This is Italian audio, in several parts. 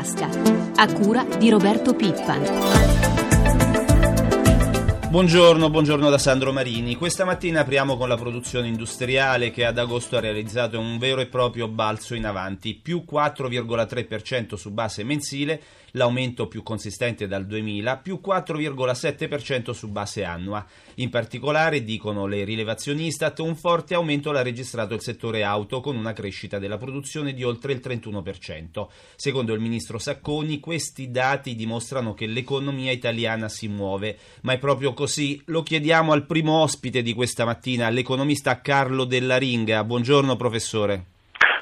tasca, a cura di Roberto Pippan. Buongiorno, buongiorno da Sandro Marini. Questa mattina apriamo con la produzione industriale che ad agosto ha realizzato un vero e proprio balzo in avanti, più 4,3% su base mensile, l'aumento più consistente dal 2000, più 4,7% su base annua. In particolare, dicono le rilevazioni Istat, un forte aumento l'ha registrato il settore auto con una crescita della produzione di oltre il 31%. Secondo il ministro Sacconi, questi dati dimostrano che l'economia italiana si muove, ma è proprio così. Lo chiediamo al primo ospite di questa mattina, l'economista Carlo Della Ringa. Buongiorno professore.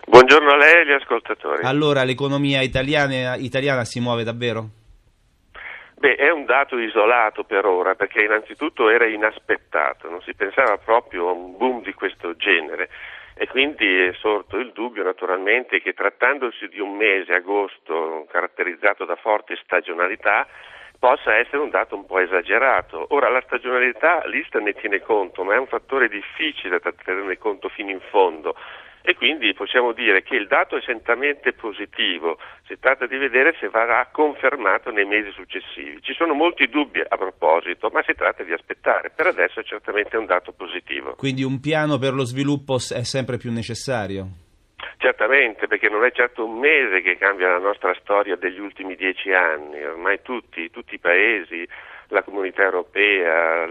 Buongiorno a lei e agli ascoltatori. Allora, l'economia italiana, italiana si muove davvero? Beh, è un dato isolato per ora perché innanzitutto era inaspettato, non si pensava proprio a un boom di questo genere e quindi è sorto il dubbio naturalmente che trattandosi di un mese, agosto, caratterizzato da forte stagionalità, possa essere un dato un po' esagerato. Ora la stagionalità l'Ista ne tiene conto, ma è un fattore difficile da tenerne conto fino in fondo e quindi possiamo dire che il dato è sentamente positivo, si tratta di vedere se verrà confermato nei mesi successivi. Ci sono molti dubbi a proposito, ma si tratta di aspettare. Per adesso è certamente un dato positivo. Quindi un piano per lo sviluppo è sempre più necessario? Certamente, perché non è certo un mese che cambia la nostra storia degli ultimi dieci anni, ormai tutti, tutti i paesi, la comunità europea,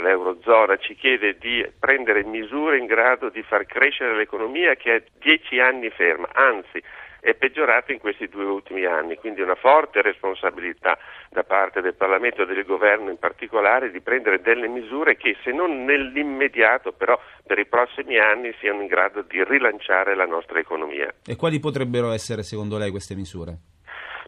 l'Eurozona ci chiede di prendere misure in grado di far crescere l'economia che è dieci anni ferma, anzi è peggiorata in questi due ultimi anni, quindi una forte responsabilità da parte del Parlamento e del Governo in particolare di prendere delle misure che se non nell'immediato però per i prossimi anni siano in grado di rilanciare la nostra economia. E quali potrebbero essere secondo lei queste misure?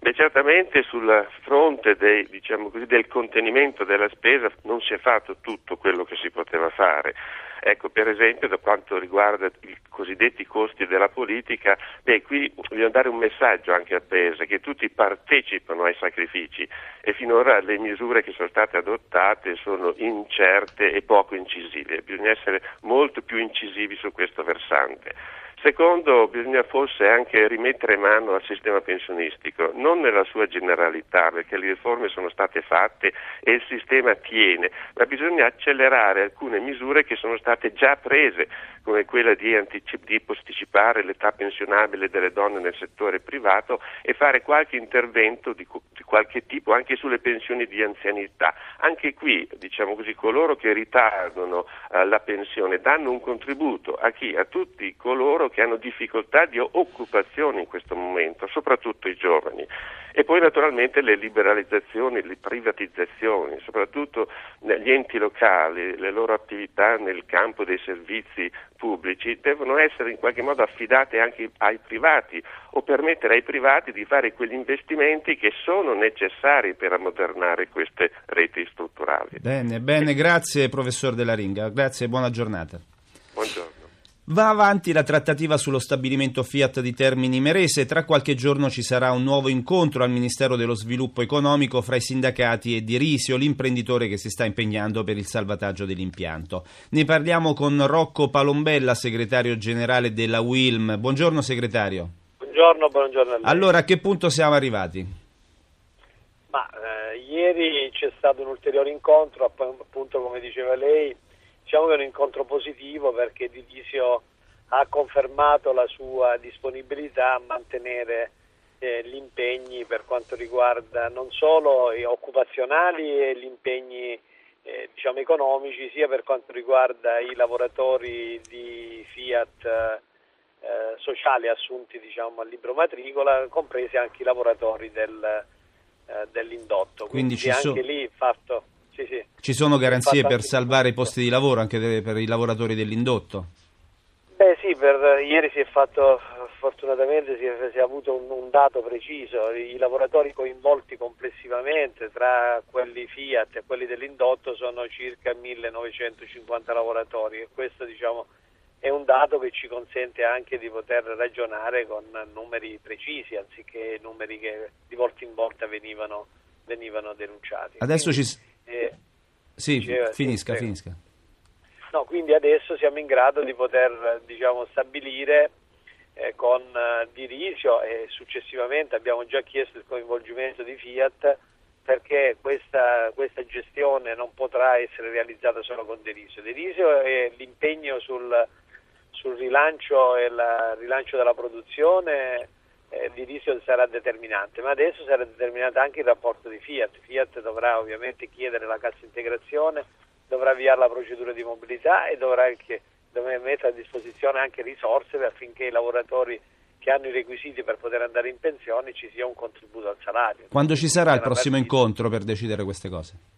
Beh, certamente sul fronte dei, diciamo così, del contenimento della spesa non si è fatto tutto quello che si poteva fare. Ecco, per esempio, da quanto riguarda i cosiddetti costi della politica, beh, qui voglio dare un messaggio anche al Paese, che tutti partecipano ai sacrifici e finora le misure che sono state adottate sono incerte e poco incisive. Bisogna essere molto più incisivi su questo versante. Secondo, bisogna forse anche rimettere mano al sistema pensionistico, non nella sua generalità, perché le riforme sono state fatte e il sistema tiene, ma bisogna accelerare alcune misure che sono state già prese, come quella di, anticip- di posticipare l'età pensionabile delle donne nel settore privato e fare qualche intervento di, qualche tipo anche sulle pensioni di anzianità. Anche qui, diciamo così, coloro che ritardano eh, la pensione danno un contributo a chi? A tutti coloro che hanno difficoltà di occupazione in questo momento, soprattutto i giovani. E poi naturalmente le liberalizzazioni, le privatizzazioni, soprattutto negli enti locali, le loro attività nel campo dei servizi pubblici devono essere in qualche modo affidate anche ai privati o permettere ai privati di fare quegli investimenti che sono necessari per ammodernare queste reti strutturali. Bene, bene, grazie professor Della Ringa, grazie e buona giornata. Buongiorno. Va avanti la trattativa sullo stabilimento Fiat di Termini Merese. Tra qualche giorno ci sarà un nuovo incontro al Ministero dello Sviluppo Economico fra i sindacati e Di Risio, l'imprenditore che si sta impegnando per il salvataggio dell'impianto. Ne parliamo con Rocco Palombella, segretario generale della WILM. Buongiorno segretario. Buongiorno, buongiorno a lei. Allora, a che punto siamo arrivati? Ma, eh, ieri c'è stato un ulteriore incontro, appunto come diceva lei, diciamo che è un incontro positivo perché Divisio ha confermato la sua disponibilità a mantenere eh, gli impegni per quanto riguarda non solo gli occupazionali e gli impegni eh, diciamo, economici, sia per quanto riguarda i lavoratori di Fiat eh, sociali assunti diciamo, al libro matricola, compresi anche i lavoratori del, eh, dell'indotto. Quindi, Quindi anche so... lì fatto sì, sì. Ci sono garanzie per salvare i posti di lavoro anche per i lavoratori dell'indotto? Beh sì, per, ieri si è fatto, fortunatamente si è, si è avuto un, un, dato preciso, i lavoratori coinvolti complessivamente tra quelli Fiat e quelli dell'indotto sono circa 1950 lavoratori e questo diciamo, è un dato che ci consente anche di poter ragionare con numeri precisi anziché numeri che di volta in volta venivano, venivano denunciati. Adesso Quindi, ci eh, sì, diceva, finisca, sì, finisca. No, quindi adesso siamo in grado di poter diciamo, stabilire eh, con eh, Dirisio e successivamente abbiamo già chiesto il coinvolgimento di Fiat perché questa, questa gestione non potrà essere realizzata solo con Dirisio. Dirisio è l'impegno sul, sul rilancio, e il rilancio della produzione eh, Dirisio sarà determinante, ma adesso sarà determinante anche il rapporto di Fiat. Fiat dovrà ovviamente chiedere la cassa integrazione, dovrà avviare la procedura di mobilità e dovrà, anche, dovrà mettere a disposizione anche risorse affinché i lavoratori che hanno i requisiti per poter andare in pensione ci sia un contributo al salario. Quando ci sarà il prossimo incontro per decidere queste cose?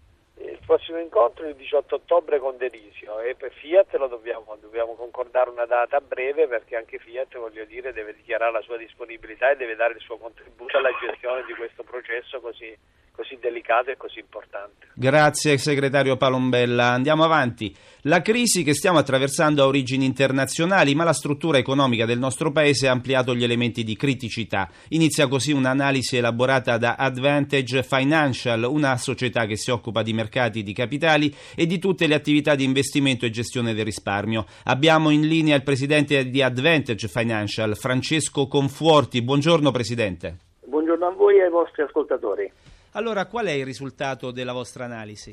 Prossimo incontro è il 18 ottobre con Derisio e per Fiat lo dobbiamo, dobbiamo, concordare una data breve perché anche Fiat voglio dire, deve dichiarare la sua disponibilità e deve dare il suo contributo alla gestione di questo processo così così delicato e così importante. Grazie segretario Palombella. Andiamo avanti. La crisi che stiamo attraversando ha origini internazionali, ma la struttura economica del nostro paese ha ampliato gli elementi di criticità. Inizia così un'analisi elaborata da Advantage Financial, una società che si occupa di mercati di capitali e di tutte le attività di investimento e gestione del risparmio. Abbiamo in linea il presidente di Advantage Financial, Francesco Conforti. Buongiorno presidente. Buongiorno a voi e ai vostri ascoltatori. Allora, qual è il risultato della vostra analisi?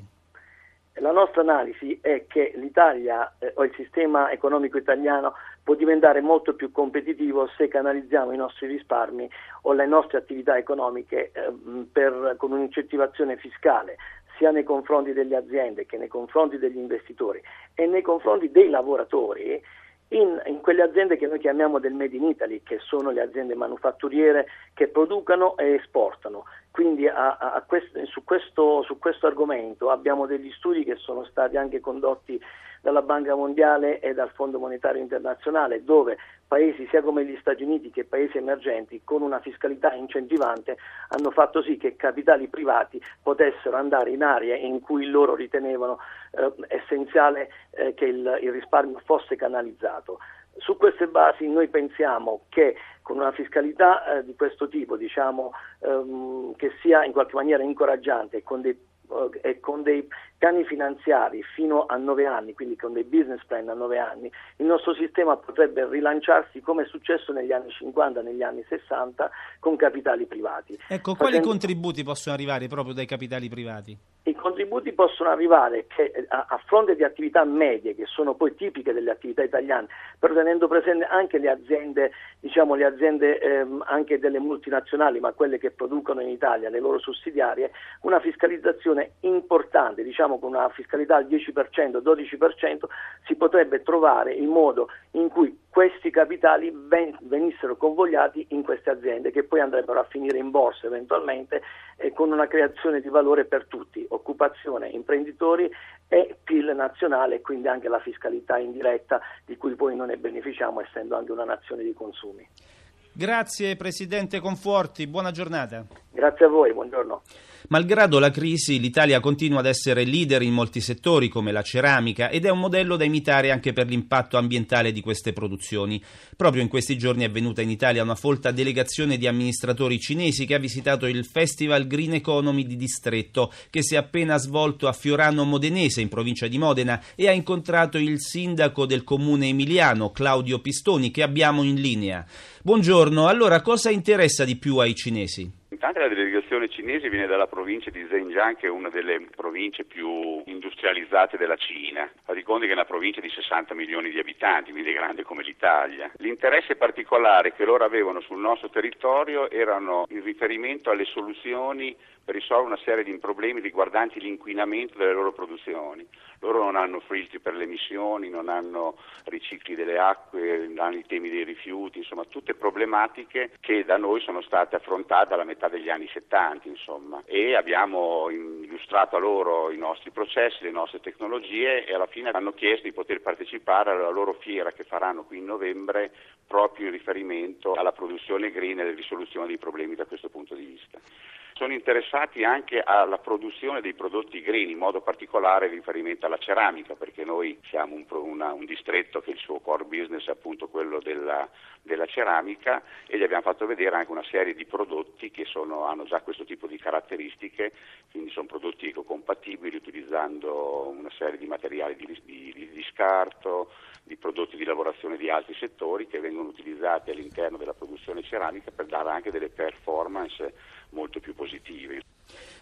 La nostra analisi è che l'Italia eh, o il sistema economico italiano può diventare molto più competitivo se canalizziamo i nostri risparmi o le nostre attività economiche eh, per, con un'incentivazione fiscale sia nei confronti delle aziende che nei confronti degli investitori e nei confronti dei lavoratori in, in, quelle aziende che noi chiamiamo del Made in Italy, che sono le aziende manufatturiere che producono e esportano. Quindi a, a questo, su, questo, su questo argomento abbiamo degli studi che sono stati anche condotti dalla Banca Mondiale e dal Fondo Monetario Internazionale, dove paesi sia come gli Stati Uniti che paesi emergenti con una fiscalità incentivante hanno fatto sì che capitali privati potessero andare in aree in cui loro ritenevano eh, essenziale eh, che il, il risparmio fosse canalizzato. Su queste basi noi pensiamo che con una fiscalità eh, di questo tipo, diciamo, ehm, che sia in qualche maniera incoraggiante e con dei eh, e con dei piani finanziari fino a nove anni, quindi con dei business plan a nove anni, il nostro sistema potrebbe rilanciarsi come è successo negli anni 50, negli anni 60 con capitali privati. Ecco, quali Facendo... contributi possono arrivare proprio dai capitali privati? I contributi possono arrivare che, a, a, fronte di attività medie, che sono poi tipiche delle attività italiane, però tenendo presente anche le aziende, diciamo le aziende ehm, anche delle multinazionali, ma quelle che producono in Italia, le loro sussidiarie, una fiscalizzazione importante, diciamo con una fiscalità al 10%, 12%, si potrebbe trovare il modo in cui questi capitali ven- venissero convogliati in queste aziende che poi andrebbero a finire in borsa eventualmente eh, con una creazione di valore per tutti, occupazione, imprenditori e PIL nazionale e quindi anche la fiscalità indiretta di cui poi noi ne beneficiamo essendo anche una nazione di consumi. Grazie Presidente Conforti, buona giornata. Grazie a voi, buongiorno. Malgrado la crisi, l'Italia continua ad essere leader in molti settori come la ceramica ed è un modello da imitare anche per l'impatto ambientale di queste produzioni. Proprio in questi giorni è venuta in Italia una folta delegazione di amministratori cinesi che ha visitato il Festival Green Economy di Distretto che si è appena svolto a Fiorano Modenese in provincia di Modena e ha incontrato il sindaco del comune emiliano Claudio Pistoni che abbiamo in linea. Buongiorno, allora cosa interessa di più ai cinesi? Intanto la delegazione cinese viene dalla provincia di Zhejiang, che è una delle province più industrializzate della Cina. Fate conto che è una provincia di 60 milioni di abitanti, quindi grande come l'Italia. L'interesse particolare che loro avevano sul nostro territorio erano in riferimento alle soluzioni per risolvere una serie di problemi riguardanti l'inquinamento delle loro produzioni. Loro non hanno filtri per le emissioni, non hanno ricicli delle acque, non hanno i temi dei rifiuti, insomma tutte problematiche che da noi sono state affrontate alla metà degli anni 70 insomma. e abbiamo illustrato a loro i nostri processi, le nostre tecnologie e alla fine hanno chiesto di poter partecipare alla loro fiera che faranno qui in novembre proprio in riferimento alla produzione green e alla risoluzione dei problemi da questo punto di vista. Sono interessati anche alla produzione dei prodotti green, in modo particolare riferimento alla ceramica, perché noi siamo un, una, un distretto che il suo core business è appunto quello della, della, ceramica e gli abbiamo fatto vedere anche una serie di prodotti che sono, hanno già questo tipo di caratteristiche, quindi sono prodotti ecocompatibili utilizzando una serie di materiali di, di, di scarto, di prodotti di lavorazione di altri settori che vengono utilizzati all'interno della produzione ceramica per dare anche delle performance molto più positive.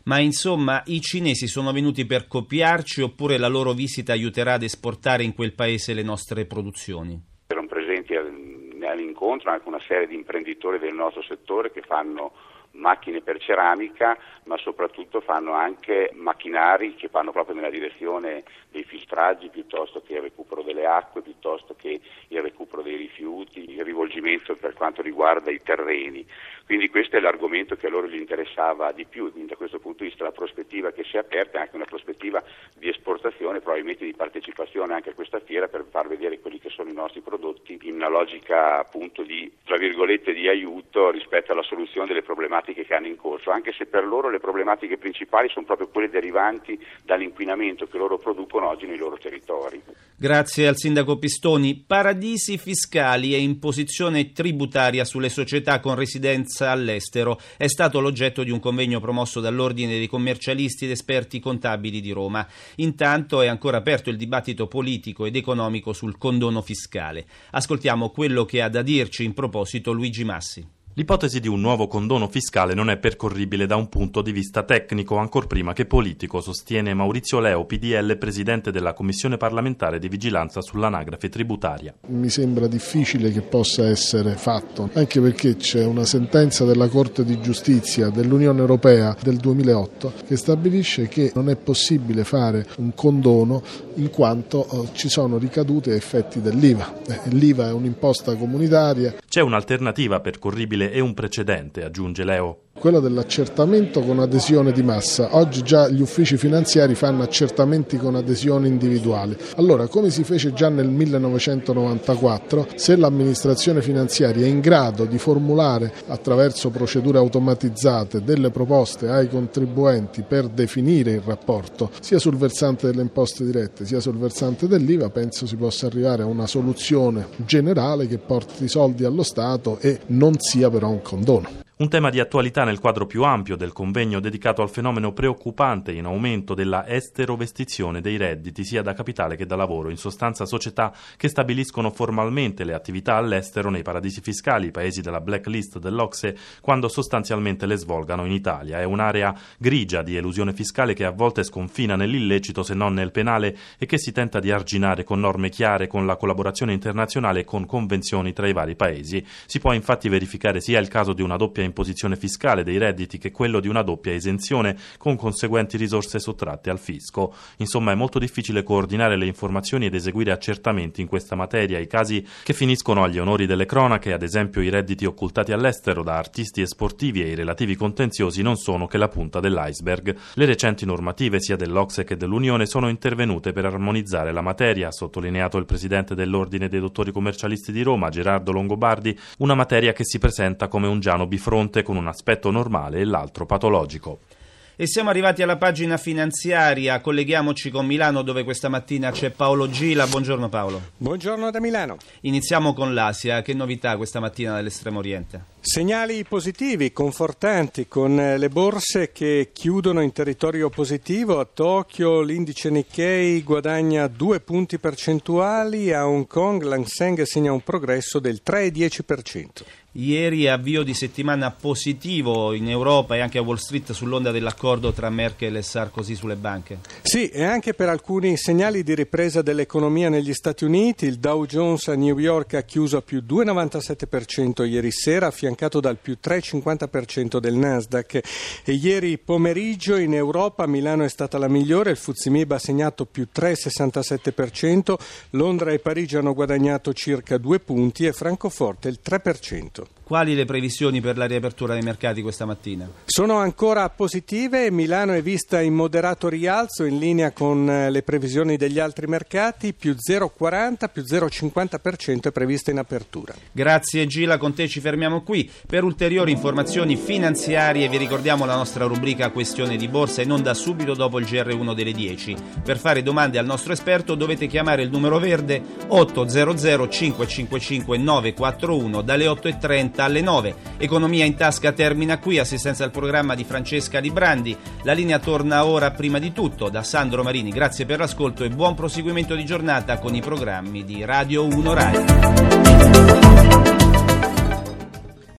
Ma insomma i cinesi sono venuti per copiarci oppure la loro visita aiuterà ad esportare in quel paese le nostre produzioni? Erano presenti all'incontro anche una serie di imprenditori del nostro settore che fanno macchine per ceramica, ma soprattutto fanno anche macchinari che vanno proprio nella direzione dei filtraggi piuttosto che il recupero delle acque, piuttosto che il recupero dei rifiuti, il rivolgimento per quanto riguarda i terreni. Quindi questo è l'argomento che a loro gli interessava di più, quindi da questo punto di vista la prospettiva che si è aperta è anche una prospettiva di esportazione, probabilmente di partecipazione anche a questa fiera per far vedere quelli che sono i nostri prodotti in una logica appunto di, di aiuto rispetto alla soluzione delle problematiche che hanno in corso, anche se per loro le problematiche principali sono proprio quelle derivanti dall'inquinamento che loro producono oggi nei loro territori. Grazie al sindaco Pistoni. Paradisi fiscali e imposizione tributaria sulle società con residenza all'estero è stato l'oggetto di un convegno promosso dall'Ordine dei commercialisti ed esperti contabili di Roma. Intanto è ancora aperto il dibattito politico ed economico sul condono fiscale. Ascoltiamo quello che ha da dirci in proposito Luigi Massi. L'ipotesi di un nuovo condono fiscale non è percorribile da un punto di vista tecnico, ancor prima che politico, sostiene Maurizio Leo, PDL, presidente della Commissione parlamentare di vigilanza sull'anagrafe tributaria. Mi sembra difficile che possa essere fatto, anche perché c'è una sentenza della Corte di giustizia dell'Unione Europea del 2008 che stabilisce che non è possibile fare un condono in quanto eh, ci sono ricadute effetti dell'IVA. Eh, L'IVA è un'imposta comunitaria. C'è un'alternativa percorribile e un precedente, aggiunge Leo quello dell'accertamento con adesione di massa. Oggi già gli uffici finanziari fanno accertamenti con adesione individuali. Allora, come si fece già nel 1994, se l'amministrazione finanziaria è in grado di formulare attraverso procedure automatizzate delle proposte ai contribuenti per definire il rapporto, sia sul versante delle imposte dirette sia sul versante dell'IVA, penso si possa arrivare a una soluzione generale che porti i soldi allo Stato e non sia però un condono. Un tema di attualità nel quadro più ampio del convegno dedicato al fenomeno preoccupante in aumento della esterovestizione dei redditi sia da capitale che da lavoro, in sostanza società che stabiliscono formalmente le attività all'estero nei paradisi fiscali, paesi della blacklist dell'Ocse, quando sostanzialmente le svolgano in Italia. È un'area grigia di elusione fiscale che a volte sconfina nell'illecito se non nel penale e che si tenta di arginare con norme chiare, con la collaborazione internazionale e con convenzioni tra i vari paesi. Si può infatti verificare sia il caso di una doppia imposizione fiscale dei redditi che quello di una doppia esenzione con conseguenti risorse sottratte al fisco. Insomma, è molto difficile coordinare le informazioni ed eseguire accertamenti in questa materia. I casi che finiscono agli onori delle cronache, ad esempio i redditi occultati all'estero da artisti e sportivi e i relativi contenziosi, non sono che la punta dell'iceberg. Le recenti normative sia dell'Ocse che dell'Unione sono intervenute per armonizzare la materia, ha sottolineato il presidente dell'Ordine dei dottori commercialisti di Roma, Gerardo Longobardi, una materia che si presenta come un giano bifronte fronte con un aspetto normale e l'altro patologico. E siamo arrivati alla pagina finanziaria, colleghiamoci con Milano dove questa mattina c'è Paolo Gila. Buongiorno Paolo. Buongiorno da Milano. Iniziamo con l'Asia, che novità questa mattina dall'estremo oriente? Segnali positivi, confortanti, con le borse che chiudono in territorio positivo. A Tokyo l'indice Nikkei guadagna due punti percentuali, a Hong Kong l'Hang Seng segna un progresso del 3,10%. Ieri avvio di settimana positivo in Europa e anche a Wall Street sull'onda dell'accordo tra Merkel e Sarkozy sulle banche. Sì, e anche per alcuni segnali di ripresa dell'economia negli Stati Uniti. Il Dow Jones a New York ha chiuso a più 2,97% ieri sera, affiancato dal più 3,50% del Nasdaq. E ieri pomeriggio in Europa Milano è stata la migliore, il Fuzimib ha segnato più 3,67%, Londra e Parigi hanno guadagnato circa due punti e Francoforte il 3%. Quali le previsioni per la riapertura dei mercati questa mattina? Sono ancora positive, Milano è vista in moderato rialzo in linea con eh, le previsioni degli altri mercati, più 0,40, più 0,50% è prevista in apertura. Grazie Gila, con te ci fermiamo qui. Per ulteriori informazioni finanziarie vi ricordiamo la nostra rubrica Questione di Borsa in onda subito dopo il GR1 delle 10. Per fare domande al nostro esperto dovete chiamare il numero verde 800 555 941 dalle 8.30 alle 9. Economia in tasca termina qui, assistenza al programma di Francesca Librandi. La linea torna ora prima di tutto da Sandro Marini. Grazie per l'ascolto e buon proseguimento di giornata con i programmi di Radio 1 Rai.